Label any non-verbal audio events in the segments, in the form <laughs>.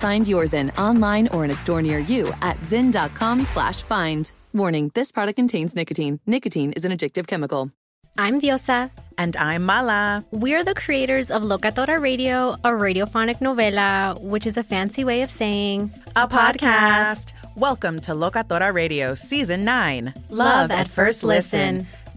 Find yours in online or in a store near you at zyn.com slash find. Warning, this product contains nicotine. Nicotine is an addictive chemical. I'm Diosa. And I'm Mala. We're the creators of Locatora Radio, a radiophonic novela, which is a fancy way of saying A podcast. Welcome to Locatora Radio Season 9 Love at First Listen.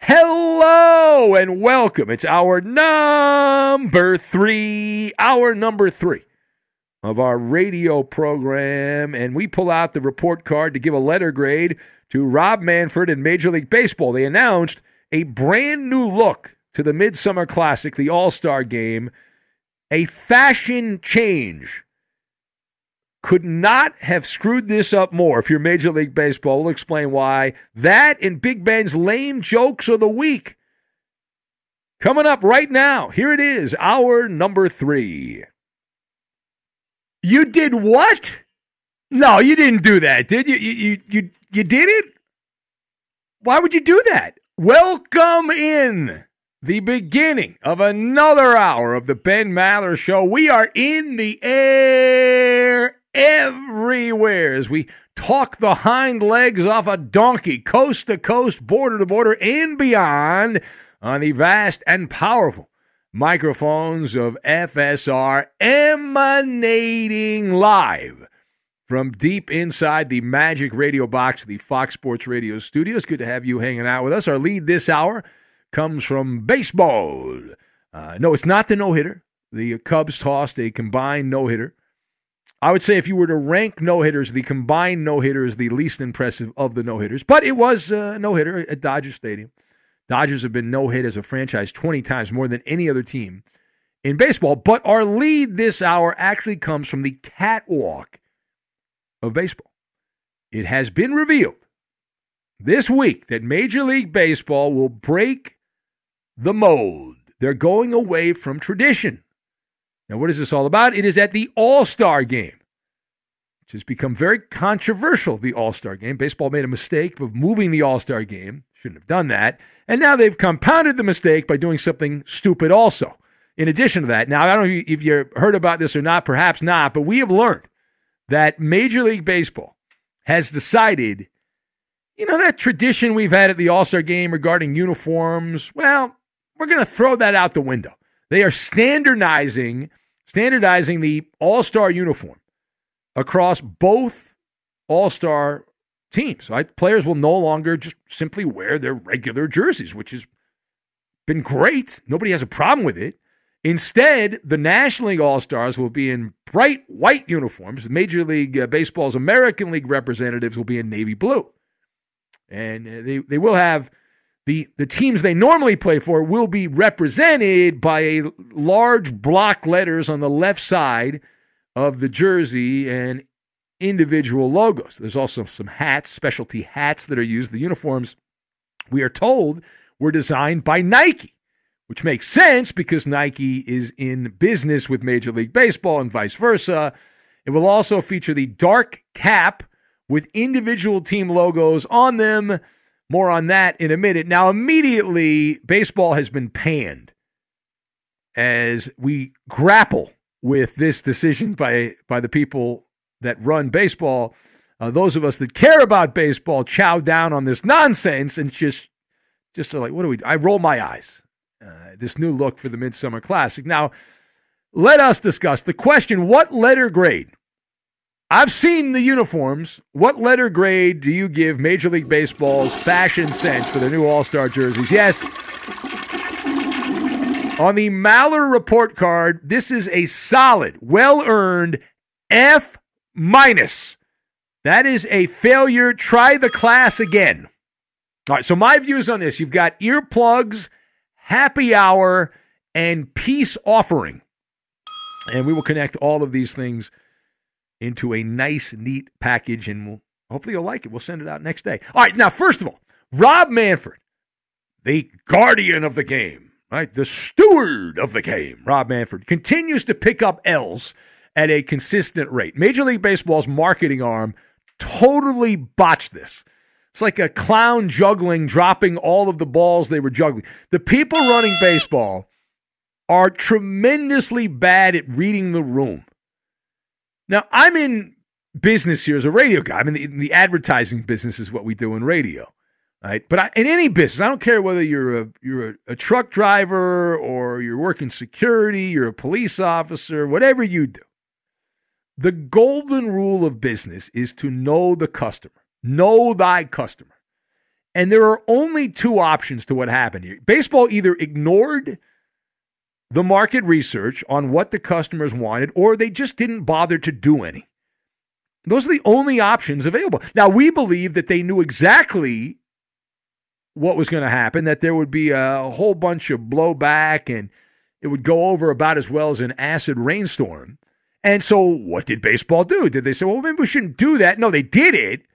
Hello and welcome. It's hour number three, hour number three of our radio program. And we pull out the report card to give a letter grade to Rob Manfred and Major League Baseball. They announced a brand new look to the Midsummer Classic, the All Star game, a fashion change. Could not have screwed this up more if you're Major League Baseball. We'll explain why. That and Big Ben's lame jokes of the week. Coming up right now. Here it is, hour number three. You did what? No, you didn't do that, did you? You you you, you did it? Why would you do that? Welcome in the beginning of another hour of the Ben Maller Show. We are in the air everywhere as we talk the hind legs off a donkey, coast to coast, border to border, and beyond on the vast and powerful microphones of FSR emanating live from deep inside the Magic Radio box of the Fox Sports Radio studios. Good to have you hanging out with us. Our lead this hour comes from baseball. Uh, no, it's not the no hitter. The Cubs tossed a combined no hitter. I would say if you were to rank no hitters, the combined no hitter is the least impressive of the no hitters, but it was uh, a no hitter at Dodger Stadium. Dodgers have been no hit as a franchise 20 times more than any other team in baseball. But our lead this hour actually comes from the catwalk of baseball. It has been revealed this week that Major League Baseball will break the mold. They're going away from tradition. Now, what is this all about? It is at the All Star game, which has become very controversial, the All Star game. Baseball made a mistake of moving the All Star game, shouldn't have done that. And now they've compounded the mistake by doing something stupid also. In addition to that, now I don't know if you heard about this or not, perhaps not, but we have learned that Major League Baseball has decided, you know, that tradition we've had at the All Star game regarding uniforms, well, we're going to throw that out the window. They are standardizing standardizing the All-Star uniform across both All-Star teams. Right? Players will no longer just simply wear their regular jerseys, which has been great. Nobody has a problem with it. Instead, the National League All Stars will be in bright white uniforms. Major League uh, Baseball's American League representatives will be in navy blue. And uh, they, they will have the, the teams they normally play for will be represented by a large block letters on the left side of the jersey and individual logos. There's also some hats, specialty hats that are used. The uniforms, we are told, were designed by Nike, which makes sense because Nike is in business with Major League Baseball and vice versa. It will also feature the dark cap with individual team logos on them more on that in a minute. Now, immediately, baseball has been panned as we grapple with this decision by, by the people that run baseball. Uh, those of us that care about baseball chow down on this nonsense and just just are like, what do we? Do? I roll my eyes. Uh, this new look for the Midsummer Classic. Now, let us discuss the question: What letter grade I've seen the uniforms. What letter grade do you give Major League Baseball's fashion sense for their new All Star jerseys? Yes. On the Maller report card, this is a solid, well earned F minus. That is a failure. Try the class again. All right, so my views on this you've got earplugs, happy hour, and peace offering. And we will connect all of these things into a nice, neat package, and we'll hopefully you'll like it. We'll send it out next day. All right, now first of all, Rob Manfred, the guardian of the game, right, the steward of the game, Rob Manfred continues to pick up L's at a consistent rate. Major League Baseball's marketing arm totally botched this. It's like a clown juggling, dropping all of the balls they were juggling. The people running baseball are tremendously bad at reading the room. Now, I'm in business here as a radio guy. I'm in the, in the advertising business is what we do in radio, right? But I, in any business, I don't care whether you're a you're a, a truck driver or you're working security, you're a police officer, whatever you do. The golden rule of business is to know the customer, know thy customer. And there are only two options to what happened here. Baseball either ignored the market research on what the customers wanted, or they just didn't bother to do any. Those are the only options available. Now, we believe that they knew exactly what was going to happen, that there would be a whole bunch of blowback and it would go over about as well as an acid rainstorm. And so, what did baseball do? Did they say, well, maybe we shouldn't do that? No, they did it.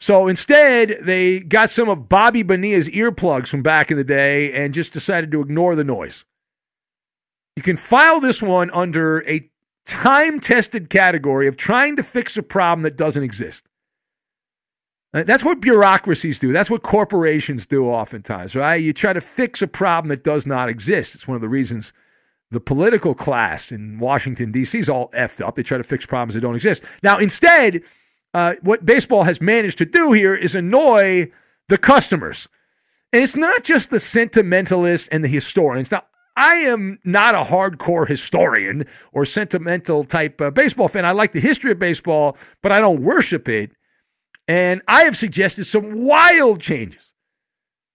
So instead, they got some of Bobby Bonilla's earplugs from back in the day and just decided to ignore the noise. You can file this one under a time tested category of trying to fix a problem that doesn't exist. Uh, that's what bureaucracies do. That's what corporations do oftentimes, right? You try to fix a problem that does not exist. It's one of the reasons the political class in Washington, D.C. is all effed up. They try to fix problems that don't exist. Now, instead, uh, what baseball has managed to do here is annoy the customers. And it's not just the sentimentalists and the historians. Now, I am not a hardcore historian or sentimental type uh, baseball fan. I like the history of baseball, but I don't worship it. And I have suggested some wild changes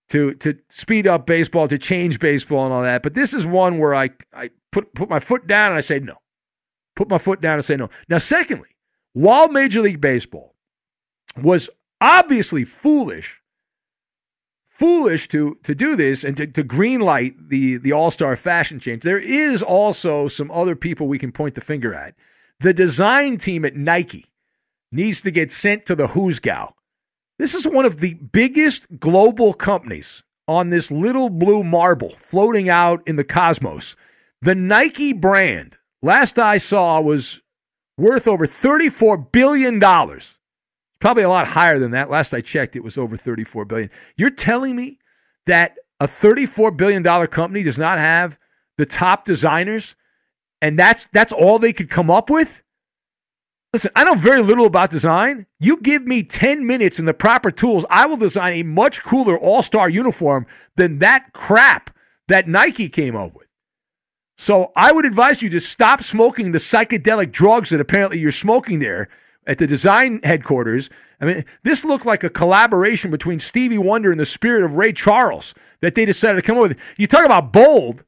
to to speed up baseball, to change baseball and all that. But this is one where I, I put, put my foot down and I say no. Put my foot down and say no. Now, secondly, while Major League Baseball was obviously foolish foolish to to do this and to, to greenlight the the All Star fashion change. There is also some other people we can point the finger at. The design team at Nike needs to get sent to the Who's Gal. This is one of the biggest global companies on this little blue marble floating out in the cosmos. The Nike brand, last I saw, was worth over $34 billion. Probably a lot higher than that. Last I checked, it was over 34 billion. You're telling me that a 34 billion dollar company does not have the top designers and that's that's all they could come up with? Listen, I know very little about design. You give me 10 minutes and the proper tools, I will design a much cooler all-star uniform than that crap that Nike came up with. So I would advise you to stop smoking the psychedelic drugs that apparently you're smoking there at the design headquarters. I mean, this looked like a collaboration between Stevie Wonder and the spirit of Ray Charles that they decided to come up with. You talk about bold.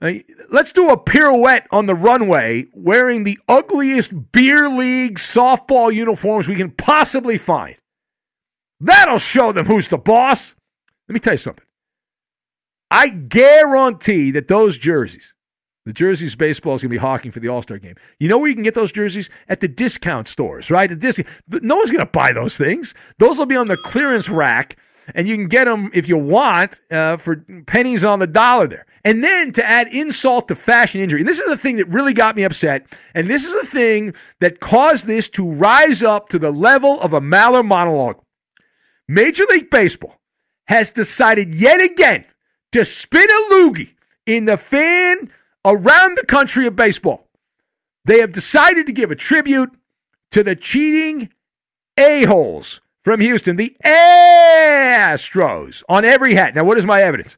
Uh, let's do a pirouette on the runway wearing the ugliest beer league softball uniforms we can possibly find. That'll show them who's the boss. Let me tell you something. I guarantee that those jerseys, the jerseys baseball is going to be hawking for the All Star game. You know where you can get those jerseys? At the discount stores, right? The discount. No one's going to buy those things. Those will be on the clearance rack, and you can get them if you want uh, for pennies on the dollar there. And then to add insult to fashion injury, and this is the thing that really got me upset, and this is the thing that caused this to rise up to the level of a Maller monologue. Major League Baseball has decided yet again to spin a loogie in the fan around the country of baseball. They have decided to give a tribute to the cheating a-holes from Houston, the Astros, on every hat. Now, what is my evidence?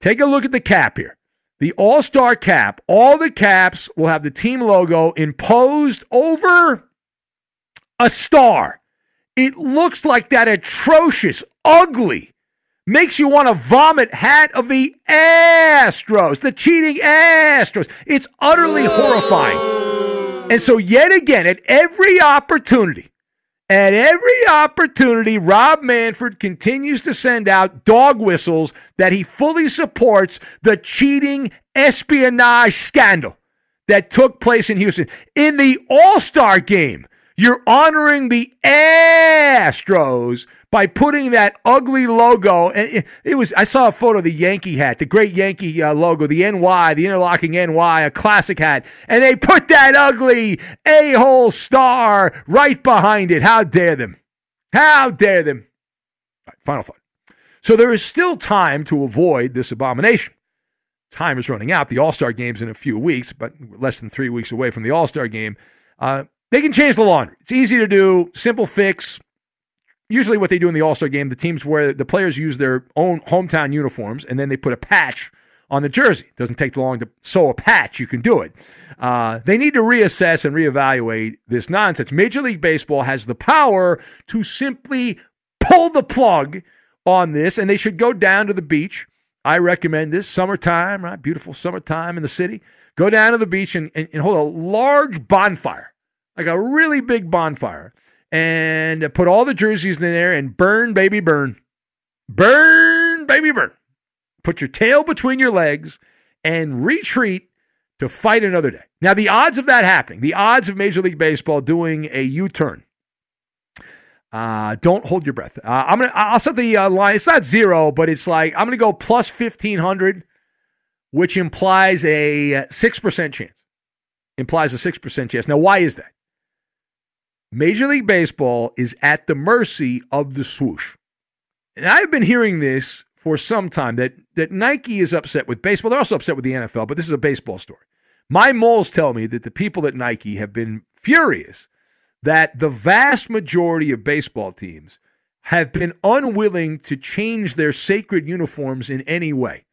Take a look at the cap here. The All Star cap, all the caps will have the team logo imposed over a star. It looks like that atrocious, ugly, makes you want to vomit hat of the Astros, the cheating Astros. It's utterly horrifying. And so, yet again, at every opportunity, at every opportunity, Rob Manfred continues to send out dog whistles that he fully supports the cheating espionage scandal that took place in Houston. In the All Star game, you're honoring the Astros by putting that ugly logo. And it, was I saw a photo of the Yankee hat, the great Yankee uh, logo, the NY, the interlocking NY, a classic hat, and they put that ugly a-hole star right behind it. How dare them? How dare them? Right, final thought. So there is still time to avoid this abomination. Time is running out. The All Star game's in a few weeks, but less than three weeks away from the All Star game. Uh, they can change the laundry. It's easy to do, simple fix usually what they do in the All Star game, the teams where the players use their own hometown uniforms and then they put a patch on the jersey. It doesn't take long to sew a patch. You can do it. Uh, they need to reassess and reevaluate this nonsense. Major League Baseball has the power to simply pull the plug on this, and they should go down to the beach. I recommend this summertime, right? Beautiful summertime in the city. Go down to the beach and, and, and hold a large bonfire, like a really big bonfire and put all the jerseys in there and burn, baby, burn. Burn, baby, burn. Put your tail between your legs and retreat to fight another day. Now, the odds of that happening, the odds of Major League Baseball doing a U turn, uh, don't hold your breath. Uh, I'm gonna. I'll set the uh, line. It's not zero, but it's like I'm gonna go plus fifteen hundred, which implies a six percent chance. Implies a six percent chance. Now, why is that? Major League Baseball is at the mercy of the swoosh. And I've been hearing this for some time that, that Nike is upset with baseball. They're also upset with the NFL, but this is a baseball story. My moles tell me that the people at Nike have been furious that the vast majority of baseball teams have been unwilling to change their sacred uniforms in any way.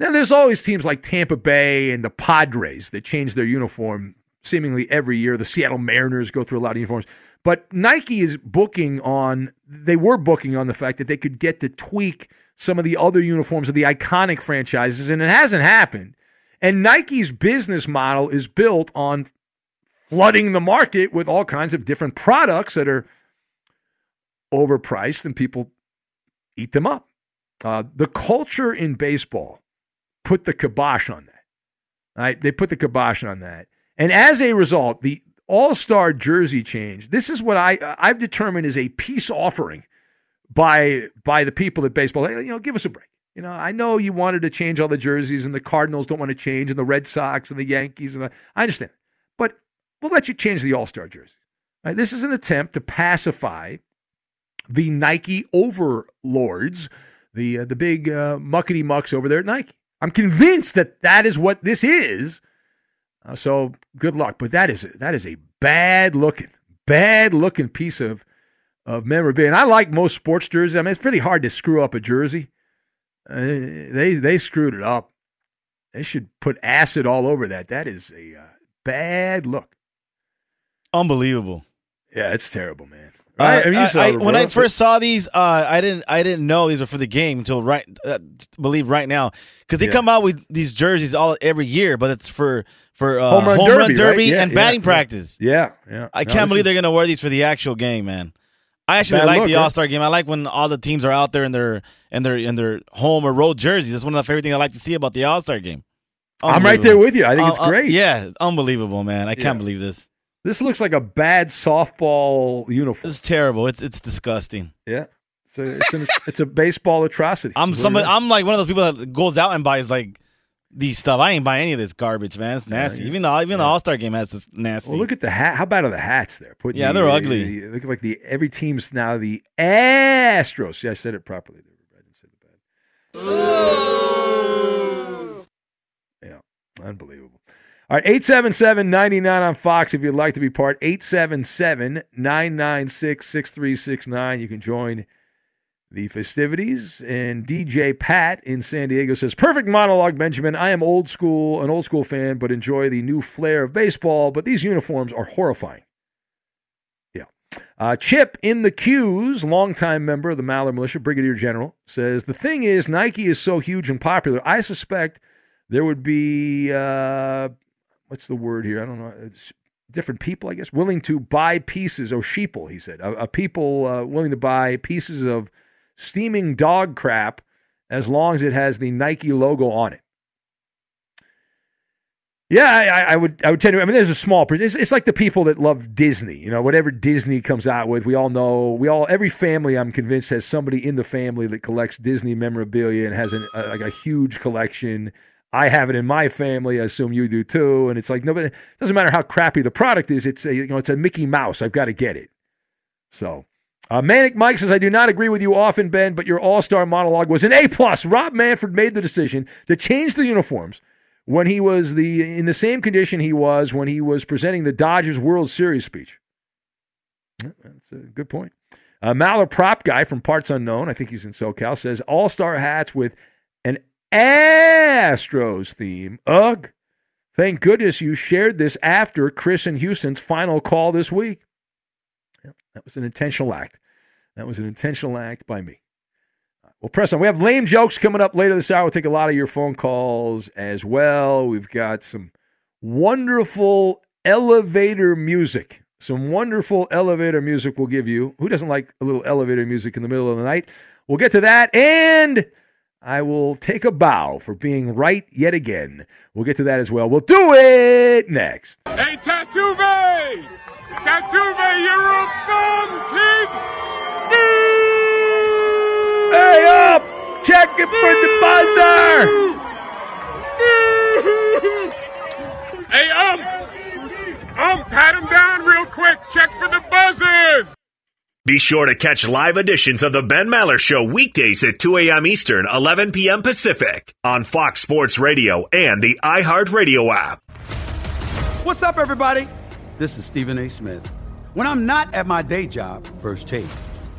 Now, there's always teams like Tampa Bay and the Padres that change their uniform seemingly every year. The Seattle Mariners go through a lot of uniforms. But Nike is booking on, they were booking on the fact that they could get to tweak some of the other uniforms of the iconic franchises, and it hasn't happened. And Nike's business model is built on flooding the market with all kinds of different products that are overpriced and people eat them up. Uh, the culture in baseball put the kibosh on that. Right? They put the kibosh on that. And as a result, the All Star jersey change. This is what I I've determined is a peace offering by by the people at baseball. Hey, You know, give us a break. You know, I know you wanted to change all the jerseys, and the Cardinals don't want to change, and the Red Sox and the Yankees, and the, I understand, but we'll let you change the All Star jersey. Right? This is an attempt to pacify the Nike overlords, the uh, the big uh, muckety mucks over there at Nike. I'm convinced that that is what this is. Uh, so good luck. But that is that is a bad looking, bad looking piece of of memorabilia. And I like most sports jerseys. I mean, it's pretty hard to screw up a jersey. Uh, they they screwed it up. They should put acid all over that. That is a uh, bad look. Unbelievable. Yeah, it's terrible, man. Right? I mean, I- I- when I first saw these, uh, I didn't I didn't know these were for the game until right uh, believe right now because they Yeah. come out with these jerseys all every year, but it's for for uh, Home run derby, right? Yeah, and yeah, batting practice. Yeah, yeah. I No, can't believe is- they're gonna wear these for the actual game, man. I actually Bad like look, the? All Star game. I like when all the teams are out there in their in their in their home or road jerseys. That's one of the favorite things I like to see about the All Star game. I'm right there with you. I think it's Uh, uh, great. yeah, unbelievable, man. I can't believe this. This looks like a bad softball uniform. This is terrible. It's it's disgusting. Yeah. So it's an, it's a baseball atrocity. I'm Is somebody. I'm like one of those people that goes out and buys like these stuff. I ain't buying any of this garbage, man. It's nasty. yeah. Even the even the All Star game has this nasty. Well, look at the hat. How bad are the hats there? Putting Yeah, the- they're ugly. the- look like the every team's now the Astros. See, I said it properly. I didn't say the bad. Yeah, unbelievable. All right, 877-99 on Fox if you'd like to be part. 877-996-6369. You can join the festivities. And DJ Pat in San Diego says, Perfect monologue, Benjamin. I am old school, an old school fan, but enjoy the new flair of baseball, but these uniforms are horrifying. Yeah. Uh, Chip in the Q's, longtime member of the Maller Militia, Brigadier General, says, The thing is, Nike is so huge and popular, I suspect there would be, uh, what's the word here? I don't know. It's different people, I guess, willing to buy pieces, or sheeple, he said, a, a people uh, willing to buy pieces of steaming dog crap as long as it has the Nike logo on it. Yeah, I, I- I would. I would tend to. I mean, there's a small. It's, it's like the people that love Disney. You know, whatever Disney comes out with, we all know. We all, every family, I'm convinced, has somebody in the family that collects Disney memorabilia and has an, a, like a huge collection. I have it in my family. I assume you do too. And it's like nobody. It doesn't matter how crappy the product is. It's a you know, it's a Mickey Mouse. I've got to get it. So, uh, Manic Mike says, I do not agree with you often, Ben, but your all star monologue was an A. plus. Rob Manfred made the decision to change the uniforms when he was the in the same condition he was when he was presenting the Dodgers World Series speech. That's a good point. Uh, Maller prop guy from Parts Unknown, I think he's in SoCal, says all star hats with an Astros theme. Ugh. Thank goodness you shared this after Chris and Houston's final call this week. That was an intentional act. That was an intentional act by me. Well, press on. We have lame jokes coming up later this hour. We'll take a lot of your phone calls as well. We've got some wonderful elevator music. Some wonderful elevator music we'll give you. Who doesn't like a little elevator music in the middle of the night? We'll get to that. And I will take a bow for being right yet again. We'll get to that as well. We'll do it next. Hey, Tatuve! Tatuve, you're a bum pig! Hey up! Check it for the buzzer! Boo! hey, um, um, pat him down real quick. Check for the buzzers. Be sure to catch live editions of the Ben Maller Show weekdays at 2 a.m. Eastern, 11 p.m. Pacific on Fox Sports Radio and the iHeartRadio app. What's up, everybody? This is Stephen A. Smith. When I'm not at my day job, First Take,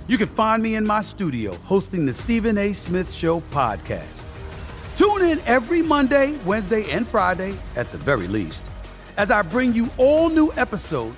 you can find me in my studio hosting the Stephen A. Smith Show podcast. Tune in every Monday, Wednesday, and Friday, at the very least, as I bring you all new episodes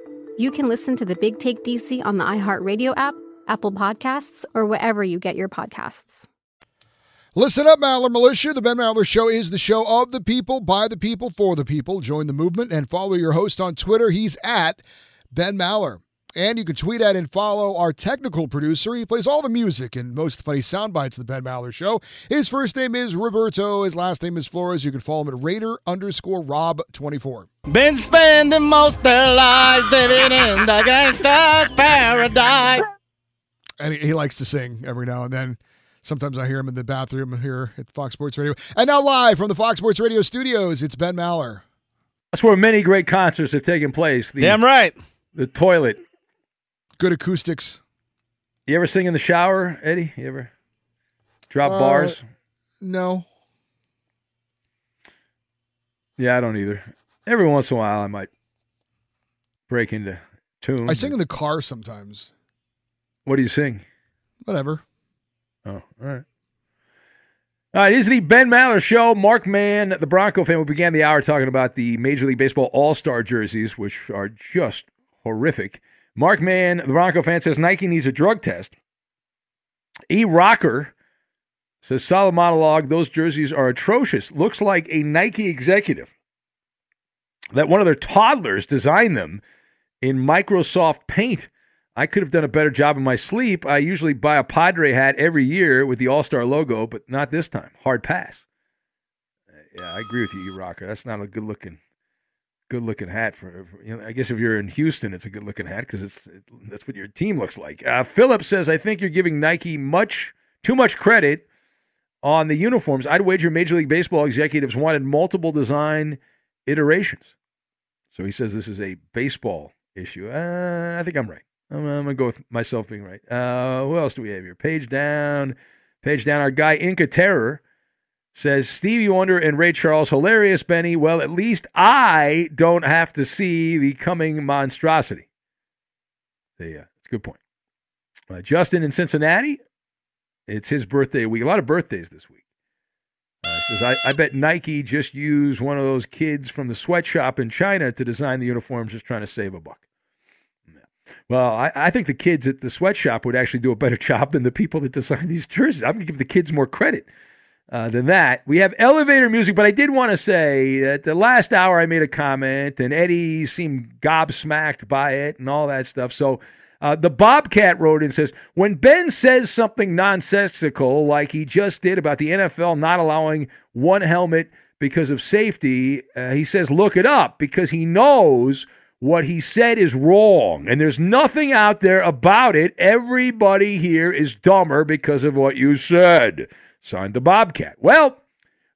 you can listen to the Big Take DC on the iHeartRadio app, Apple Podcasts, or wherever you get your podcasts. Listen up, Maller Militia. The Ben Maller Show is the show of the people, by the people, for the people. Join the movement and follow your host on Twitter. He's at Ben Maller. And you can tweet at and follow our technical producer. He plays all the music and most funny sound bites of the Ben Maller Show. His first name is Roberto. His last name is Flores. You can follow him at Raider underscore Rob24. Been spending most their lives living in the gangster's paradise. And he, he likes to sing every now and then. Sometimes I hear him in the bathroom here at Fox Sports Radio. And now live from the Fox Sports Radio studios, it's Ben Maller. That's where many great concerts have taken place. The, Damn right. The toilet. Good acoustics. You ever sing in the shower, Eddie? You ever drop Uh, bars? No. Yeah, I don't either. Every once in a while, I might break into tune. I sing in the car sometimes. What do you sing? Whatever. Oh, all right. All right, this is the Ben Maller Show. Mark Mann, the Bronco fan, we began the hour talking about the Major League Baseball All Star jerseys, which are just horrific. Mark Mann, the Bronco fan, says Nike needs a drug test. E Rocker says solid monologue. Those jerseys are atrocious. Looks like a Nike executive that one of their toddlers designed them in Microsoft Paint. I could have done a better job in my sleep. I usually buy a Padre hat every year with the All Star logo, but not this time. Hard pass. Yeah, I agree with you, E Rocker. That's not a good looking, good looking hat for. for- You know, I guess if you're in Houston, it's a good looking hat because it's it, that's what your team looks like. Uh, Philip says, I think you're giving Nike much too much credit on the uniforms. I'd wager Major League Baseball executives wanted multiple design iterations. So he says this is a baseball issue. Uh, I think I'm right. I'm, I'm gonna go with myself being right. Uh, who else do we have here? Page down, page down. Our guy Inca Terror Says Stevie Wonder and Ray Charles, hilarious, Benny. Well, at least I don't have to see the coming monstrosity. Yeah, that's a good point. Uh, Justin in Cincinnati, it's his birthday week. A lot of birthdays this week. Uh, says, I, I bet Nike just used one of those kids from the sweatshop in China to design the uniforms, just trying to save a buck. Well, I, I think the kids at the sweatshop would actually do a better <laughs> job than the people that design these jerseys. I'm going to give the kids more credit uh, than that. We have elevator music, but I did want to say that the last hour I made a comment, and Eddie seemed gobsmacked by it and all that stuff. So uh, the Bobcat wrote and says, when Ben says something nonsensical, like he just did about the NFL not allowing one helmet because of safety, uh, he says, look it up because he knows what he said is wrong. And there's nothing out there about it. Everybody here is dumber because of what you said. Signed the Bobcat. Well,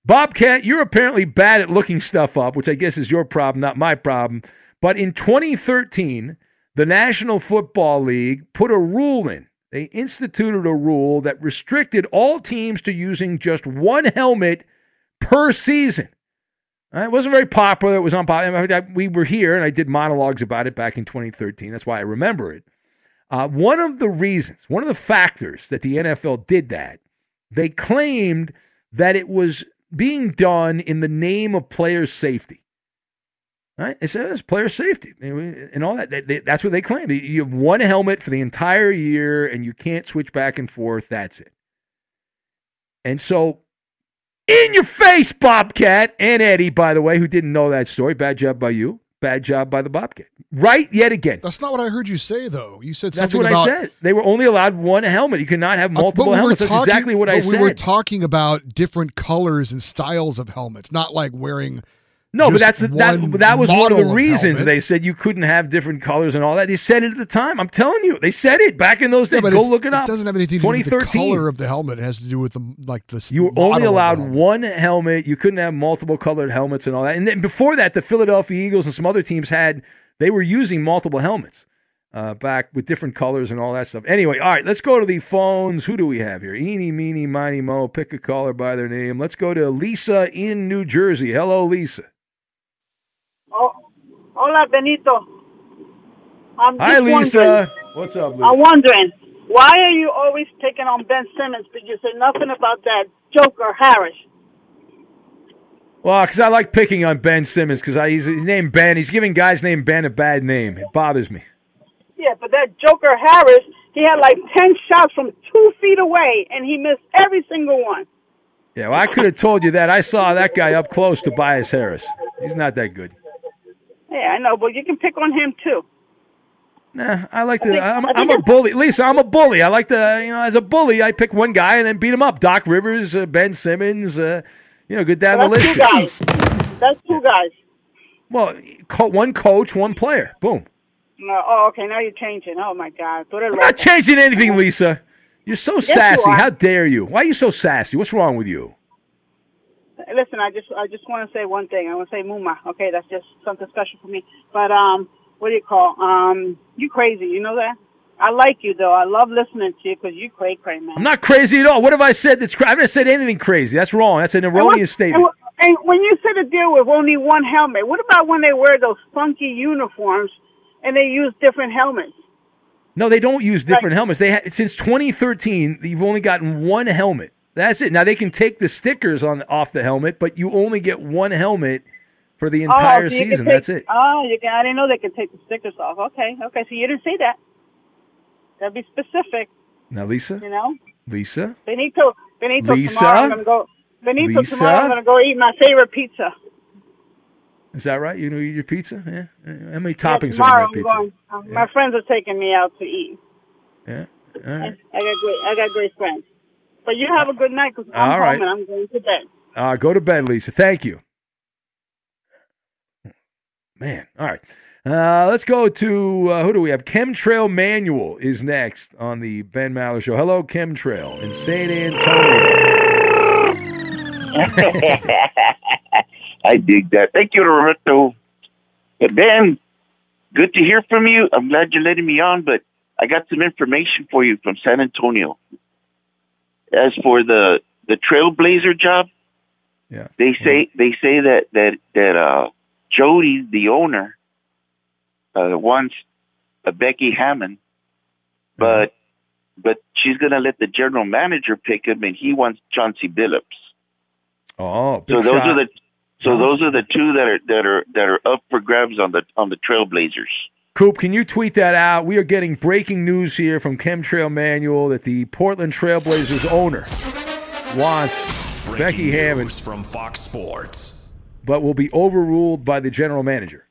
Bobcat, you're apparently bad at looking stuff up, which I guess is your problem, not my problem. But in 2013, the National Football League put a rule in. They instituted a rule that restricted all teams to using just one helmet per season. Uh, it wasn't very popular. It was unpopular. We were here, and I did monologues about it back in 2013. That's why I remember it. Uh, one of the reasons, one of the factors that the NFL did that, they claimed that it was being done in the name of player safety. Right? It says oh, player safety and all that. That's what they claim. You have one helmet for the entire year and you can't switch back and forth. That's it. And so, in your face, Bobcat and Eddie, by the way, who didn't know that story. Bad job by you. Bad job by the Bobcat. Right yet again. That's not what I heard you say, though. You said That's what about, I said. They were only allowed one helmet. You cannot have Uh, multiple we helmets. That's exactly what I but said. We were talking about different colors and styles of helmets, not like wearing. No, but that's that. That was one of the reasons helmet. they said you couldn't have different colors and all that. They said it at the time. I'm telling you, they said it back in those days. but Go look it up. It doesn't have anything to do with the color of the helmet. It has to do with the like the. You were only allowed one helmet. You couldn't have multiple colored helmets and all that. And then before that, the Philadelphia Eagles and some other teams had they were using multiple helmets uh, back with different colors and all that stuff. Anyway, all right, let's go to the phones. Who do we have here? Eeny, meeny, miny, mo. Pick a caller by their name. Let's go to Lisa in New Jersey. Hello, Lisa. Oh, hola, Benito. I'm Hi, Lisa. What's up, Lisa? I'm wondering, why are you always picking on Ben Simmons, but you say nothing about that Joker Harris? Well, because I like picking on Ben Simmons because he's, he's named Ben. He's giving guys named Ben a bad name. It bothers me. Yeah, but that Joker Harris, he had like 10 shots from two feet away, and he missed every single one. Yeah, well, I could have told you that. I saw that guy up close, Tobias Harris. He's not that good. Yeah, I know, but you can pick on him too. Nah, I like I to. think- I'm, I I'm a bully. Lisa, I'm a bully. I like to, you know, as a bully, I pick one guy and then beat him up. Doc Rivers, uh, Ben Simmons, uh, you know, good down the That's list. two guys. That's two guys. Well, co- one coach, one player. Boom. No, oh, okay, now you're changing. Oh, my God. I'm not changing anything, Lisa. You're so you sassy. are. How dare you? Why are you so sassy? What's wrong with you? Listen, I just I just want to say one thing. I want to say Muma. Okay, that's just something special for me. But um, what do you call um? You crazy? You know that? I like you though. I love listening to you because you cray cray man. I'm not crazy at all. What have I said that's cra- I haven't said anything crazy. That's wrong. That's an And what- erroneous statement. And, and when you said a deal with only one helmet, what about when they wear those funky uniforms and they use different helmets? No, they don't use different helmets. They ha- since 2013, you've only gotten one helmet. That's it. Now they can take the stickers on off the helmet, but you only get one helmet for the entire oh, so season. take- That's it. Oh, you can, I didn't know they could take the stickers off. Okay, okay. So you didn't say that. That'd be specific. Now, Lisa, You know, Lisa, Benito. Benito. Lisa? Tomorrow I'm gonna go. Benito. Lisa? Tomorrow I'm gonna go eat my favorite pizza. is that right? You know, you eat your pizza. Yeah. How many Yeah, toppings are tomorrow in that pizza? going. uh, My friends are taking me out to eat. Yeah. All right. I got great. I got great friends. But you have a good night because I'm All home right. and I'm going to bed. Uh, go to bed, Lisa. Thank you. Man, all right. Uh, let's go to uh, who do we have? Chemtrail Manuel is next on the Ben Maller Show. Hello, Chemtrail in San Antonio. <laughs> I dig that. Thank you, Roberto. But Ben, good to hear from you. I'm glad you're letting me on, but I got some information for you from San Antonio. As for the the Trailblazer job, Yeah. They say they say that that that uh, Jody, the owner, uh, wants a Becky Hammon, but but she's gonna let the general manager pick him, and he wants Chauncey Billups. Oh, So those shot. are the so those are the two that are that are that are up for grabs on the on the Trailblazers. Coop, can you tweet that out? We are getting breaking news here from Chemtrail Manuel that the Portland Trailblazers owner wants Becky Hammon, from Fox Sports. but will be overruled by the general manager,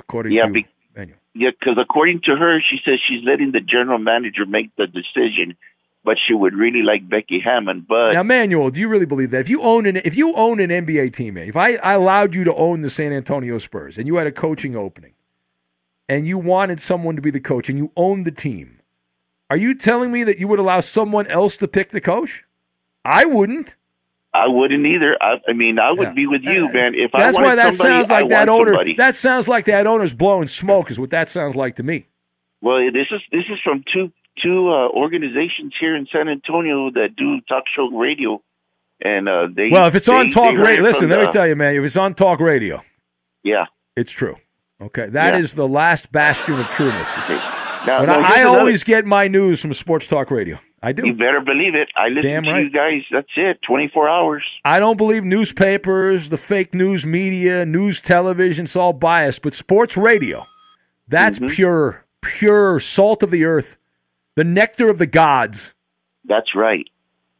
according Yeah, to be- Manuel. Yeah, because according to her, she says she's letting the general manager make the decision, but she would really like Becky Hammon. But Now, Manuel, do you really believe that if you own an if you own an NBA team, if I, I allowed you to own the San Antonio Spurs and you had a coaching opening, and you wanted someone to be the coach and you owned the team, are you telling me that you would allow someone else to pick the coach? I wouldn't. I wouldn't either. I, I mean, I would be with you, man. If That's I why that somebody, sounds like I that owner. somebody. That sounds like that owner's blowing smoke. Is what that sounds like to me. Well, this is this is from two two uh, organizations here in San Antonio that do talk show radio, and uh, they. Well, if it's on talk radio, listen. Let me tell you, man. If it's on talk radio, Yeah. it's true. Okay, that is Yeah. the last bastion of trueness. <laughs> Now, now, I, I always get my news from sports talk radio. I do. You better believe it. I listen Damn to right. you guys. That's it. Twenty four hours. I don't believe newspapers, the fake news media, news television, it's all biased. But sports radio, that's Mm-hmm. pure, pure salt of the earth, the nectar of the gods. That's right.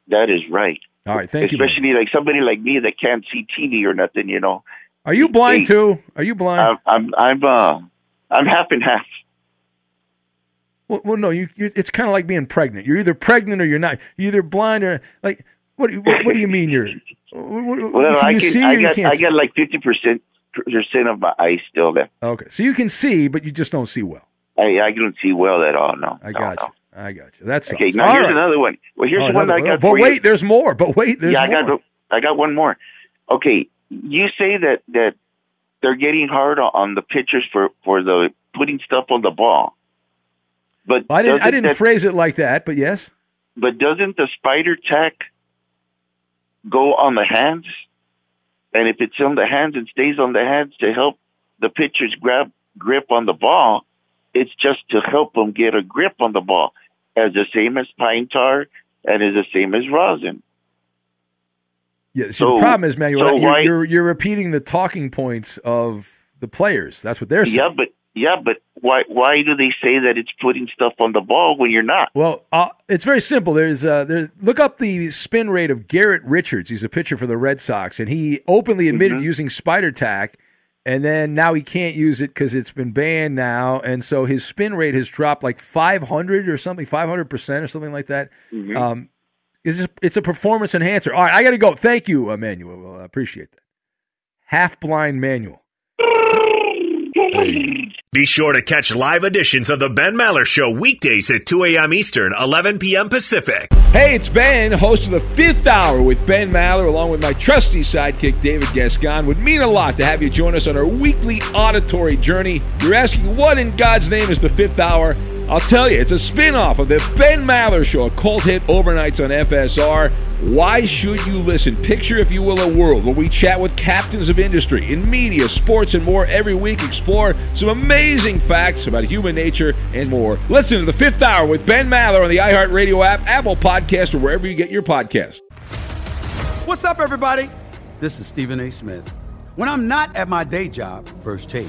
That is right. All right, thank you. Especially like somebody like me that can't see TV or nothing. You know. Are you blind too? Are you blind? I'm I'm I'm uh I'm half and half. Well, well no, you, you it's kind of like being pregnant. You're either pregnant or you're not. You're either blind or like what? do you- What, what do you mean you're? What, Well, can I you can. see I got I got like fifty percent percent of my eyes still there. Okay, so you can see, but you just don't see well. I I don't see well at all. No. I got you. I got you. That's Okay. Now here's another one. Well, here's the one I got But wait, you. there's more. But wait, there's yeah, I more. got I got one more. Okay, you say that that they're getting hard on- the pitchers for for the putting stuff on the ball. But I didn't. I didn't that- phrase it like that, but yes. But doesn't the spider tack go on the hands? And if it's on the hands and stays on the hands to help the pitchers grab grip on the ball, it's just to help them get a grip on the ball, as the same as pine tar and is the same as rosin. Yeah. See, So- the problem is, Manuel, so you're, why- you're you're repeating the talking points of the players. That's what they're saying. Yeah, but yeah, but why why do they say that it's putting stuff on the ball when you're not? Well, uh, it's very simple. There's, uh, there's look up the spin rate of Garrett Richards. He's a pitcher for the Red Sox, and he openly admitted Mm-hmm. using spider tack, and then now he can't use it because it's been banned now, and so his spin rate has dropped like 500 or something, 500 percent or something like that. Mhm. Um, it's just, it's a performance enhancer. All right, I got to go. Thank you, Emmanuel. Well, I appreciate that. Half blind Manuel. Be sure to catch live editions of the Ben Maller Show weekdays at 2 a.m. Eastern, 11 p.m. Pacific. Hey, it's Ben, host of the fifth hour with Ben Maller, along with my trusty sidekick, David Gascon. Would mean a lot to have you join us on our weekly auditory journey. You're asking, what in God's name is the fifth hour? I'll tell you, it's a spin off of the Ben Maller Show, a cult hit overnights on FSR. Why should you listen? Picture, if you will, a world where we chat with captains of industry in media, sports, and more every week. Explore some amazing facts about human nature and more. Listen to the fifth hour with Ben Maller on the iHeartRadio app, Apple Podcast, or wherever you get your podcast. What's up, everybody? This is Stephen A. Smith. When I'm not at my day job, First Take,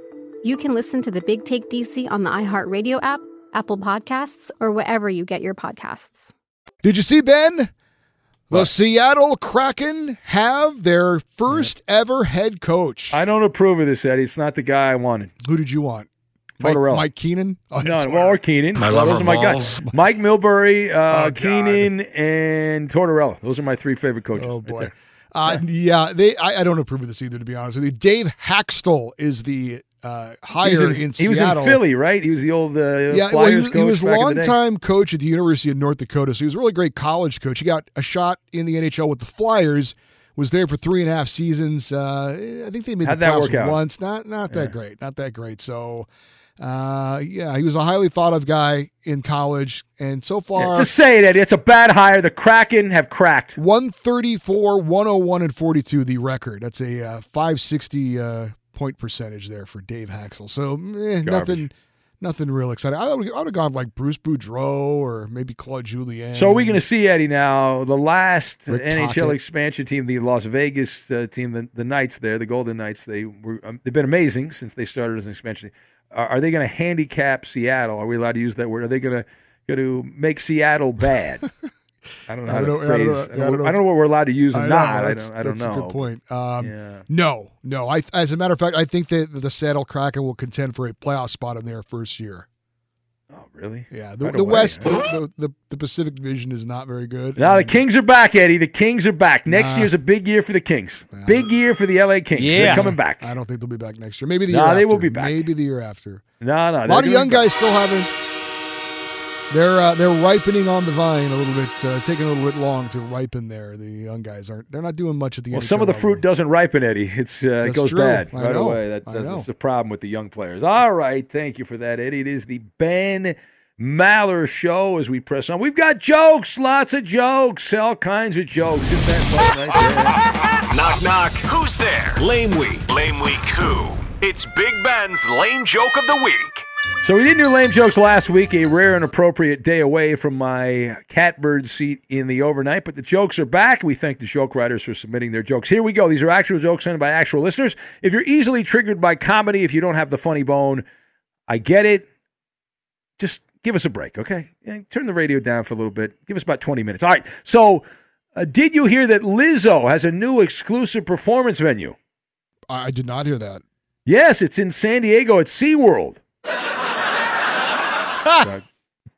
you can listen to the Big Take DC on the iHeartRadio app, Apple Podcasts, or wherever you get your podcasts. Did you see Ben? The Seattle Kraken have their first ever head coach. I don't approve of this, Eddie. It's not the guy I wanted. Who did you want? Mike, Tortorella. Mike Keenan? Oh, no, well, or Keenan. My Those are my balls. guys. Mike Milbury, uh, Oh, Keenan, and Tortorella. Those are my three favorite coaches. Oh boy. there. Uh, yeah, they. I, I don't approve of this either, to be honest with you. Dave Hakstol is the uh, He was hire in, in, he was in Philly, right? He was the old uh, yeah, Flyers well, he was, he was back in the day. longtime coach at the University of North Dakota, so he was a really great college coach. He got a shot in the NHL with the Flyers. Was there for three and a half seasons. Uh, I think they made How'd the that playoffs once. Not not that Yeah. great. Not that great. So, uh, yeah, he was a highly thought of guy in college, and so far, Yeah, just say Eddie. It's a bad hire. The Kraken have cracked. 134, 101, and 42, the record. That's a uh, 560 uh, point percentage there for Dave Hakstol. So eh, nothing nothing real exciting. I would, I would have gone like Bruce Boudreau or maybe Claude Julien. So are we going to see Eddie now? The last Rick NHL expansion team, the Las Vegas uh, team, the, the Knights there, the Golden Knights. They were um, they've been amazing since they started as an expansion. Are, are they going to handicap Seattle? Are we allowed to use that word? Are they going to going to make Seattle bad? <laughs> I don't know. I don't to know- I don't know- I don't know. I don't know what we're allowed to use and I not. know, I don't. I don't that's know. a good point. Um, Yeah. No, no. I, as a matter of fact, I think that the Seattle Kraken will contend for a playoff spot in their first year. Oh, really? Yeah. The, Right the away, West, huh? the, the, the, the Pacific Division is not very good. Now the Kings are back, Eddie. The Kings are back. Next Nah. year's a big year for the Kings. Big year for the LA Kings. They're coming back. I don't think they'll be back next year. Maybe the No, year they will be back. Maybe the year after. No, no. a lot of young guys still haven't. They're uh, they're ripening on the vine a little bit, uh, taking a little bit long to ripen. There, the young guys aren't. They're not doing much at the. End. Well, NHL some of the level. fruit doesn't ripen, Eddie. <laughs> It's uh, it goes true. bad I right know. away. That, I that's, know. that's the problem with the young players. All right, thank you for that, Eddie. It is the Ben Maller Show as we press on. We've got jokes, lots of jokes, all kinds of jokes. Isn't that fun right there? <laughs> Knock, knock. Who's there? Lame Week. Lame Week who? It's Big Ben's Lame Joke of the Week. So we didn't do lame jokes last week, a rare and appropriate day away from my catbird seat in the overnight, but the jokes are back. We thank the joke writers for submitting their jokes. Here we go. These are actual jokes sent by actual listeners. If you're easily triggered by comedy, if you don't have the funny bone, I get it. Just give us a break, okay? Turn the radio down for a little bit. Give us about 20 minutes. All right. So, uh, did you hear that Lizzo has a new exclusive performance venue? I I did not hear that. Yes, it's in San Diego at SeaWorld. Uh,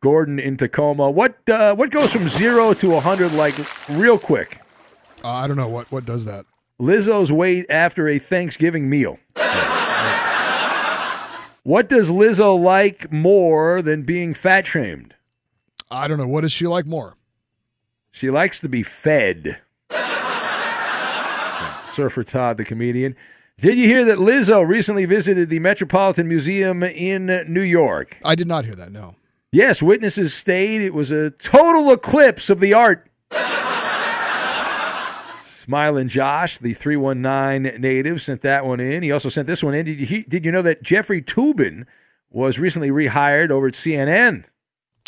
Gordon in Tacoma. What uh, what goes from zero to hundred like real quick? Uh, I don't know what what does that. Lizzo's weight after a Thanksgiving meal. What does Lizzo like more than being fat shamed? I don't know. What does she like more? She likes to be fed. <laughs> Surfer Todd, the comedian. Did you hear that Lizzo recently visited the Metropolitan Museum in New York? I did not hear that. No. Yes, witnesses stayed. It was a total eclipse of the art. Smiling Josh, the 319 native, sent that one in. He also sent this one in. Did you, did you know that Jeffrey Toobin was recently rehired over at CNN?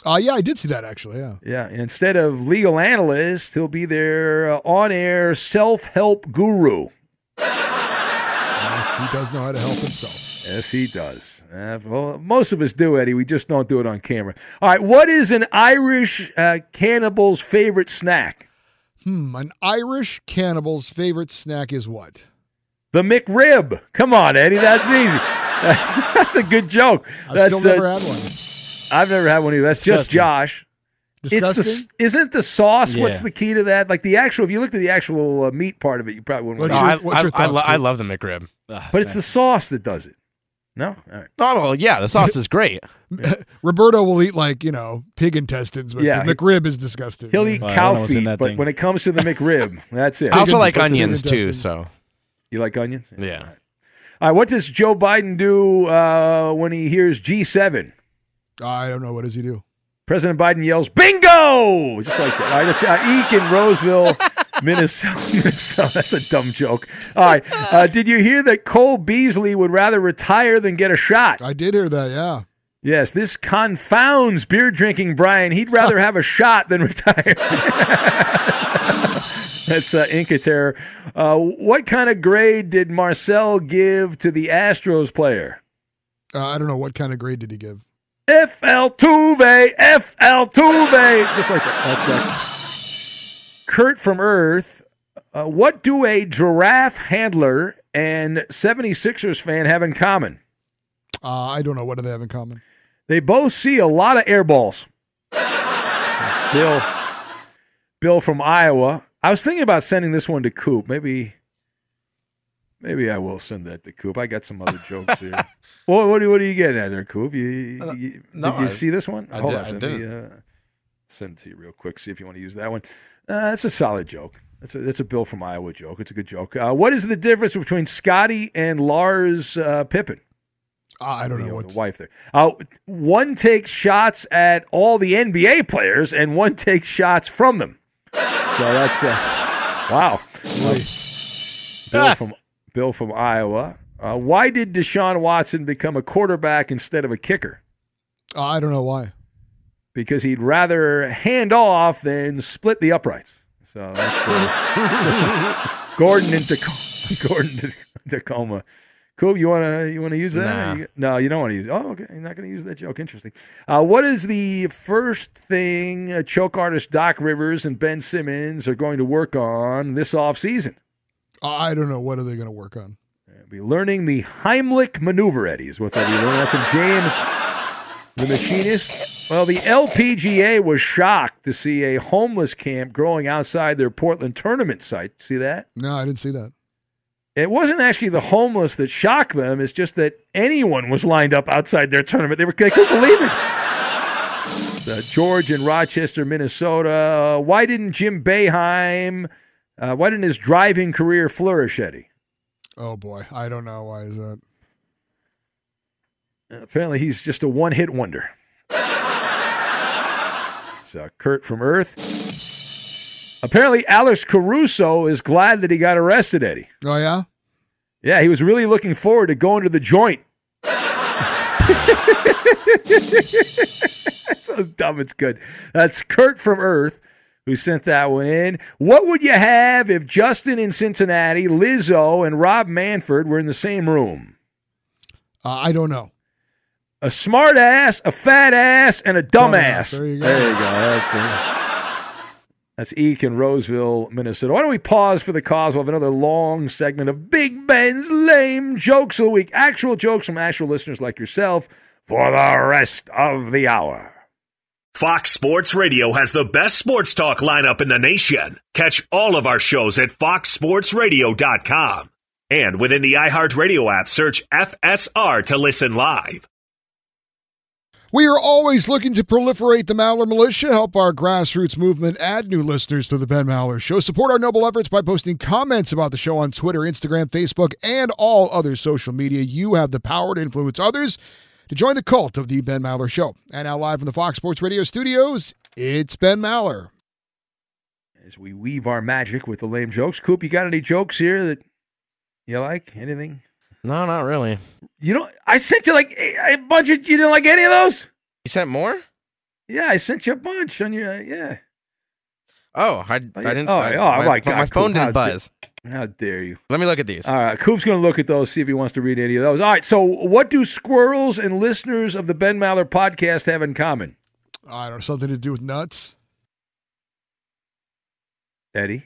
Uh, yeah, I did see that actually. Yeah. Yeah, instead of legal analyst, he'll be their uh, on-air self-help guru. He does know how to help himself. Yes, he does. Uh, well, most of us do, Eddie. We just don't do it on camera. All right, what is an Irish uh, cannibal's favorite snack? Hmm. An Irish cannibal's favorite snack is what? The McRib. Come on, Eddie. That's easy. <laughs> That's a good joke. I've That's, still never uh, had one. I've never had one either. That's just Disgusting. It's the, isn't the sauce? What's the key to that? Like the actual, if you looked at the actual uh, meat part of it, you probably wouldn't. What's your- it. what's your I, I, thoughts, lo- I love the McRib. but it's the sauce that does it. No, all right. Oh, well, yeah, the sauce is great. <laughs> Roberto will eat like you know pig intestines, but Yeah, the he- McRib is disgusting. He'll eat Well, cow know what's in feet, that but thing. when it comes to the McRib, <laughs> that's it. I also like onions too. So You like onions? yeah, All right. What does Joe Biden do uh, when he hears G7? I don't know. What does he do? President Biden yells, "Bingo!" Just like that. All right, that's uh, Eek in Roseville, <laughs> Minnesota. Minnesota. <laughs> That's a dumb joke. All right. Uh, did you hear that Cole Beasley would rather retire than get a shot? I did hear that. Yeah. Yes, this confounds beer drinking Brian. He'd rather have a <laughs> shot than retire. That's uh, Inca Terror. Uh, what kind of grade did Marcel give to the Astros player? Uh, I don't know. What kind of grade did he give? FL Tuve, FL Tuve. Just like that. That's that. Kurt from Earth. Uh, what do a giraffe handler and 76ers fan have in common? Uh, I don't know. What do they have in common? They both see a lot of air balls. So, Bill, Bill from Iowa. I was thinking about sending this one to Coop. Maybe, maybe I will send that to Coop. I got some other jokes <laughs> here. Well, what, are- what are you getting at there, Coop? You, you- no, did you I- see this one? I Hold did- on, I me, didn't. uh, send it to you real quick. See if you want to use that one. Uh, that's a solid joke. That's a that's a Bill from Iowa joke. It's a good joke. Uh, what is the difference between Scotty and Lars uh, Pippen? Uh, I don't know. the, What's the wife there. Uh, one takes shots at all the NBA players, and one takes shots from them. So that's uh, wow. Uh, Bill from Bill from Iowa. Uh, why did Deshaun Watson become a quarterback instead of a kicker? Uh, I don't know why. Because he'd rather hand off than split the uprights. So that's uh, <laughs> Gordon in Tacoma. <laughs> Gordon in Tacoma. Cool. You wanna you wanna use that? Nah. You- no, you don't want to use. Oh, okay. You're not going to use that joke. Interesting. Uh, what is the first thing uh, choke artist Doc Rivers and Ben Simmons are going to work on this off season? I don't know. What are they going to work on? They'll be learning the Heimlich maneuver, Eddie, is what they'll be learning. That's from James, the machinist. Well, the LPGA was shocked to see a homeless camp growing outside their Portland tournament site. See that? No, I didn't see that. It wasn't actually the homeless that shocked them. It's just that anyone was lined up outside their tournament. They were they couldn't believe it. Uh, George in Rochester, Minnesota. Uh, why didn't Jim Boeheim? Uh, why didn't his driving career flourish, Eddie? Oh boy, I don't know why is that. Apparently, he's just a one-hit wonder. It's uh, Kurt from Earth. Apparently, Alex Caruso is glad that he got arrested, Eddie. Oh yeah. Yeah, he was really looking forward to going to the joint. <laughs> so dumb, it's good. That's Kurt from Earth who sent that one in. What would you have if Justin in Cincinnati, Lizzo, and Rob Manfred were in the same room? Uh, I don't know. A smart ass, a fat ass, and a dumbass. Dumbass, there you go. There you go. That's it. That's Eek in Roseville, Minnesota. Why don't we pause for the cause? We'll have another long segment of Big Ben's lame jokes of the week. Actual jokes from actual listeners like yourself for the rest of the hour. Fox Sports Radio has the best sports talk lineup in the nation. Catch all of our shows at foxsportsradio.com. And within the iHeartRadio app, search FSR to listen live. We are always looking to proliferate the Maller Militia, help our grassroots movement, add new listeners to the Ben Maller Show. Support our noble efforts by posting comments about the show on Twitter, Instagram, Facebook, and all other social media. You have the power to influence others to join the cult of the Ben Maller Show. And now, live from the Fox Sports Radio studios, it's Ben Maller. As we weave our magic with the lame jokes. Coop, you got any jokes here that you like? Anything? No, not really. You know, I sent you like a, a bunch of. You didn't like any of those? You sent more? Yeah, I sent you a bunch on your. Uh, yeah. Oh, I, I didn't. Oh, I, oh my, my God, my phone Coop, didn't buzz. da- how dare you? Let me look at these. All right, Coop's going to look at those, see if he wants to read any of those. All right, so what do squirrels and listeners of the Ben Maller podcast have in common? I don't know, something to do with nuts. Eddie.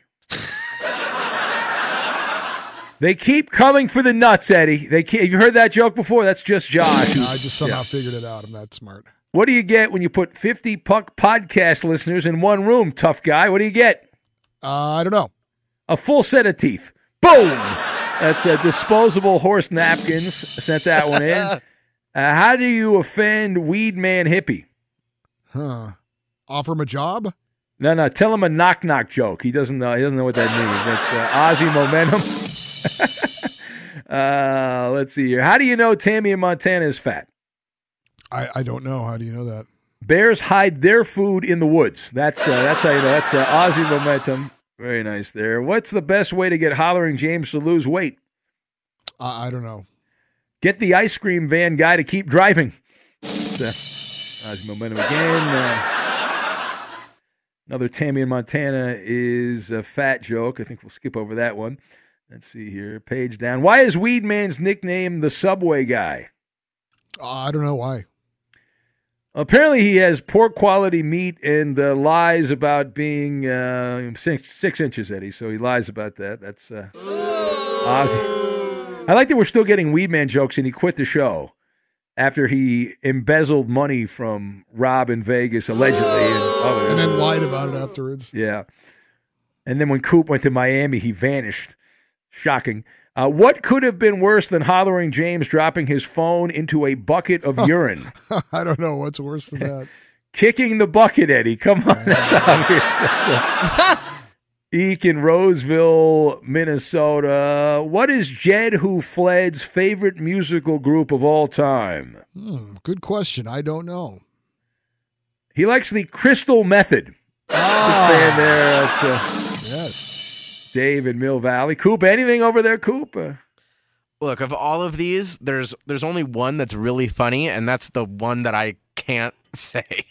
they keep coming for the nuts, Eddie. They keep, have you heard that joke before? That's just Josh. I just somehow Yeah. figured it out. I'm that smart. What do you get when you put 50 puck podcast listeners in one room, tough guy? What do you get? Uh, I don't know. A full set of teeth. Boom! That's a disposable horse napkins. Sent that one in. <laughs> Uh, how do you offend Weed Man Hippie? Huh. Offer him a job? No, no. Tell him a knock knock joke. He doesn't know. He doesn't know what that means. That's uh, Ozzy momentum. <laughs> uh, let's see here. How do you know Tammy in Montana is fat? I, I don't know. How do you know that? Bears hide their food in the woods. That's uh, that's how you know. That's uh, Aussie momentum. Very nice there. What's the best way to get hollering James to lose weight? I, I don't know. Get the ice cream van guy to keep driving. Uh, momentum again. Uh, another Tammy in Montana is a fat joke. I think we'll skip over that one. Let's see here. Page down. Why is Weed Man's nickname the Subway Guy? Uh, I don't know why. Apparently, he has poor quality meat and uh, lies about being uh, six, six inches, Eddie. So he lies about that. That's uh, Ozzy. I like that we're still getting Weedman jokes, and he quit the show after he embezzled money from Rob in Vegas, allegedly, and others. And then lied about it afterwards. Yeah. And then when Coop went to Miami, he vanished. Shocking. Uh, what could have been worse than hollering James dropping his phone into a bucket of <laughs> urine? I don't know what's worse than that. <laughs> Kicking the bucket, Eddie. Come on, that's obvious. That's a <laughs> Eek in Roseville, Minnesota. What is Jed Who Fled's favorite musical group of all time? Hmm, good question. I don't know. He likes the Crystal Method. Ah. Big fan there. That's uh, Yes. Dave in Mill Valley. Coop, anything over there, Coop? Uh, Look, of all of these, there's there's only one that's really funny, and that's the one that I can't <laughs> say.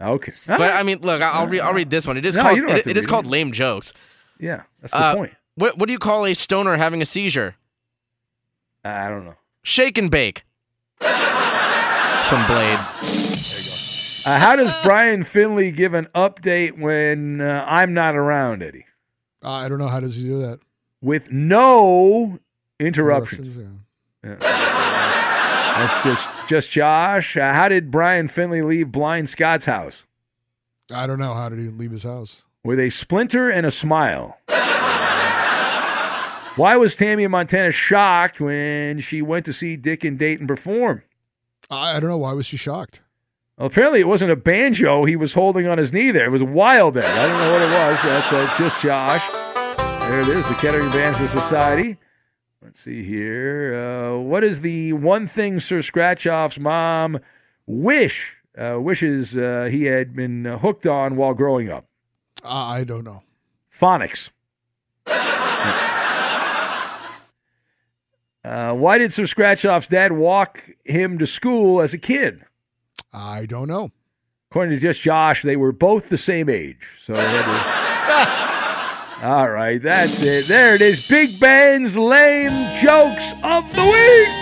okay. But I mean, look, I'll read I'll read this one. It is No, called you don't have it, it is called it. lame jokes. Yeah, that's the Uh, point. What what do you call a stoner having a seizure? I don't know. Shake and bake. It's from Blade. Uh, how does Brian Finley give an update when uh, I'm not around, Eddie? Uh, I don't know. How does he do that? With no interruptions. Interruptions, Yeah. That's just just Josh. Uh, how did Brian Finley leave Blind Scott's house? I don't know. How did he leave his house? With a splinter and a smile. Why was Tammy in Montana shocked when she went to see Dick and Dayton perform? I, I don't know. Why was she shocked? Well, apparently it wasn't a banjo he was holding on his knee there. It was a wild egg. I don't know what it was. That's uh, just Josh. There it is, the Kettering Banjo Society. Let's see here. Uh, what is the one thing Sir Scratchoff's mom wish uh, wishes uh, he had been uh, hooked on while growing up? I don't know. Phonics. Uh, why did Sir Scratchoff's dad walk him to school as a kid? I don't know. According to just Josh, they were both the same age. So that is. <laughs> All right, that's it. There it is. Big Ben's lame jokes of the week.